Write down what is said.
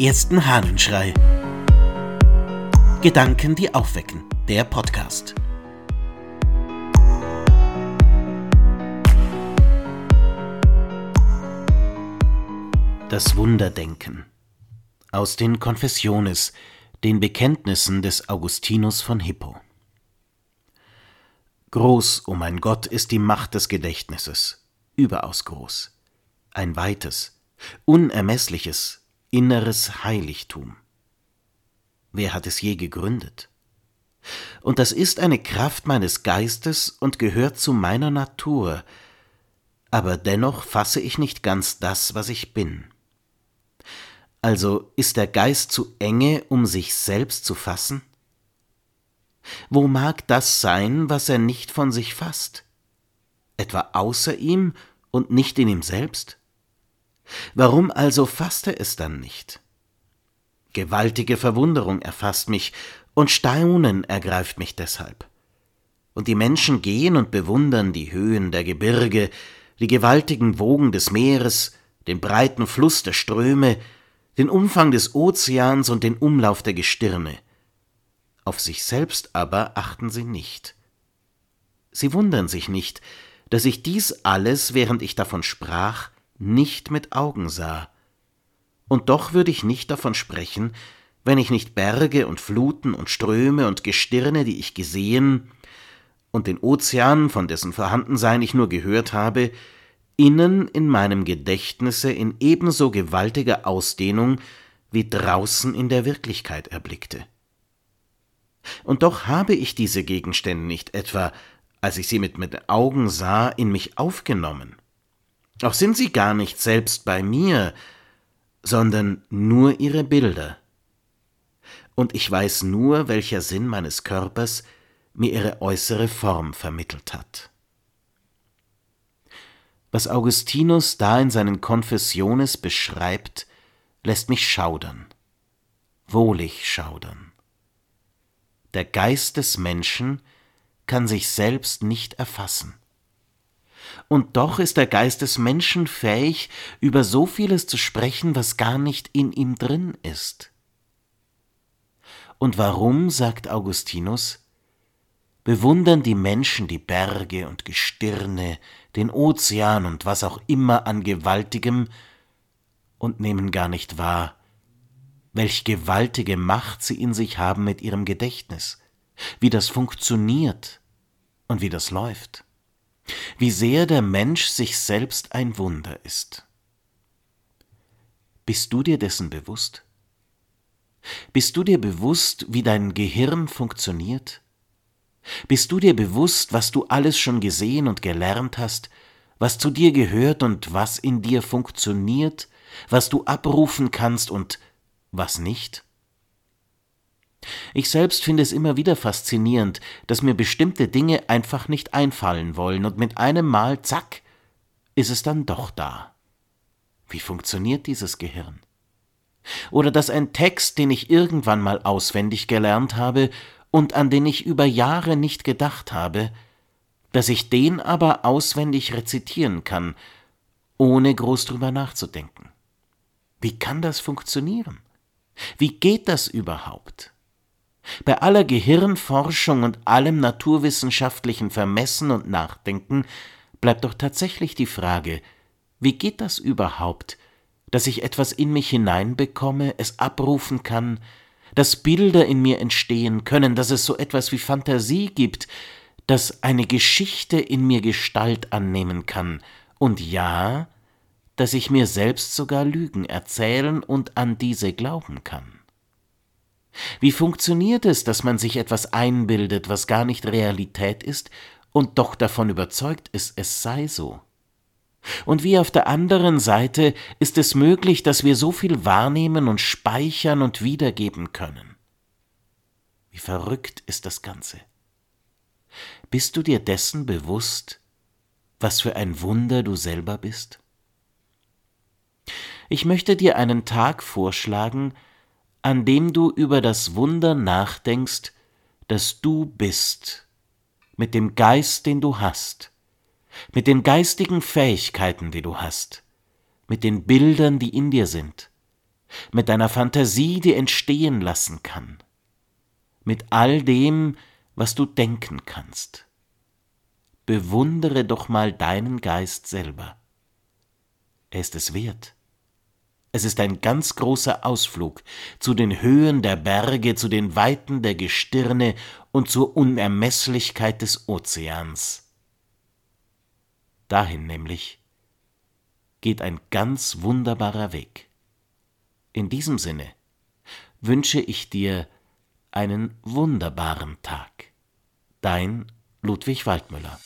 ersten Hahnenschrei. Gedanken, die aufwecken. Der Podcast. Das Wunderdenken. Aus den Confessiones, den Bekenntnissen des Augustinus von Hippo. Groß, o oh mein Gott, ist die Macht des Gedächtnisses, überaus groß, ein weites, unermessliches, inneres Heiligtum. Wer hat es je gegründet? Und das ist eine Kraft meines Geistes und gehört zu meiner Natur, aber dennoch fasse ich nicht ganz das, was ich bin. Also ist der Geist zu enge, um sich selbst zu fassen? Wo mag das sein, was er nicht von sich fasst? Etwa außer ihm und nicht in ihm selbst? Warum also fasst er es dann nicht? Gewaltige Verwunderung erfasst mich, und Staunen ergreift mich deshalb. Und die Menschen gehen und bewundern die Höhen der Gebirge, die gewaltigen Wogen des Meeres, den breiten Fluss der Ströme, den Umfang des Ozeans und den Umlauf der Gestirne. Auf sich selbst aber achten sie nicht. Sie wundern sich nicht, dass ich dies alles, während ich davon sprach, nicht mit Augen sah. Und doch würde ich nicht davon sprechen, wenn ich nicht Berge und Fluten und Ströme und Gestirne, die ich gesehen, und den Ozean, von dessen Vorhandensein ich nur gehört habe, innen in meinem Gedächtnisse in ebenso gewaltiger Ausdehnung wie draußen in der Wirklichkeit erblickte. Und doch habe ich diese Gegenstände nicht etwa, als ich sie mit meinen Augen sah, in mich aufgenommen. Auch sind sie gar nicht selbst bei mir, sondern nur ihre Bilder. Und ich weiß nur, welcher Sinn meines Körpers mir ihre äußere Form vermittelt hat. Was Augustinus da in seinen Confessiones beschreibt, lässt mich schaudern, wohlig schaudern. Der Geist des Menschen kann sich selbst nicht erfassen. Und doch ist der Geist des Menschen fähig, über so vieles zu sprechen, was gar nicht in ihm drin ist. Und warum, sagt Augustinus, bewundern die Menschen die Berge und Gestirne, den Ozean und was auch immer an Gewaltigem und nehmen gar nicht wahr, welch gewaltige Macht sie in sich haben mit ihrem Gedächtnis, wie das funktioniert und wie das läuft wie sehr der Mensch sich selbst ein Wunder ist. Bist du dir dessen bewusst? Bist du dir bewusst, wie dein Gehirn funktioniert? Bist du dir bewusst, was du alles schon gesehen und gelernt hast, was zu dir gehört und was in dir funktioniert, was du abrufen kannst und was nicht? Ich selbst finde es immer wieder faszinierend, dass mir bestimmte Dinge einfach nicht einfallen wollen und mit einem Mal, zack, ist es dann doch da. Wie funktioniert dieses Gehirn? Oder dass ein Text, den ich irgendwann mal auswendig gelernt habe und an den ich über Jahre nicht gedacht habe, dass ich den aber auswendig rezitieren kann, ohne groß drüber nachzudenken. Wie kann das funktionieren? Wie geht das überhaupt? Bei aller Gehirnforschung und allem naturwissenschaftlichen Vermessen und Nachdenken bleibt doch tatsächlich die Frage, wie geht das überhaupt, dass ich etwas in mich hineinbekomme, es abrufen kann, dass Bilder in mir entstehen können, dass es so etwas wie Fantasie gibt, dass eine Geschichte in mir Gestalt annehmen kann, und ja, dass ich mir selbst sogar Lügen erzählen und an diese glauben kann. Wie funktioniert es, dass man sich etwas einbildet, was gar nicht Realität ist, und doch davon überzeugt ist, es sei so? Und wie auf der anderen Seite ist es möglich, dass wir so viel wahrnehmen und speichern und wiedergeben können? Wie verrückt ist das Ganze? Bist du dir dessen bewusst, was für ein Wunder du selber bist? Ich möchte dir einen Tag vorschlagen, an dem du über das Wunder nachdenkst, das du bist, mit dem Geist, den du hast, mit den geistigen Fähigkeiten, die du hast, mit den Bildern, die in dir sind, mit deiner Fantasie dir entstehen lassen kann, mit all dem, was du denken kannst. Bewundere doch mal deinen Geist selber. Er ist es wert. Es ist ein ganz großer Ausflug zu den Höhen der Berge, zu den Weiten der Gestirne und zur Unermeßlichkeit des Ozeans. Dahin nämlich geht ein ganz wunderbarer Weg. In diesem Sinne wünsche ich dir einen wunderbaren Tag. Dein Ludwig Waldmüller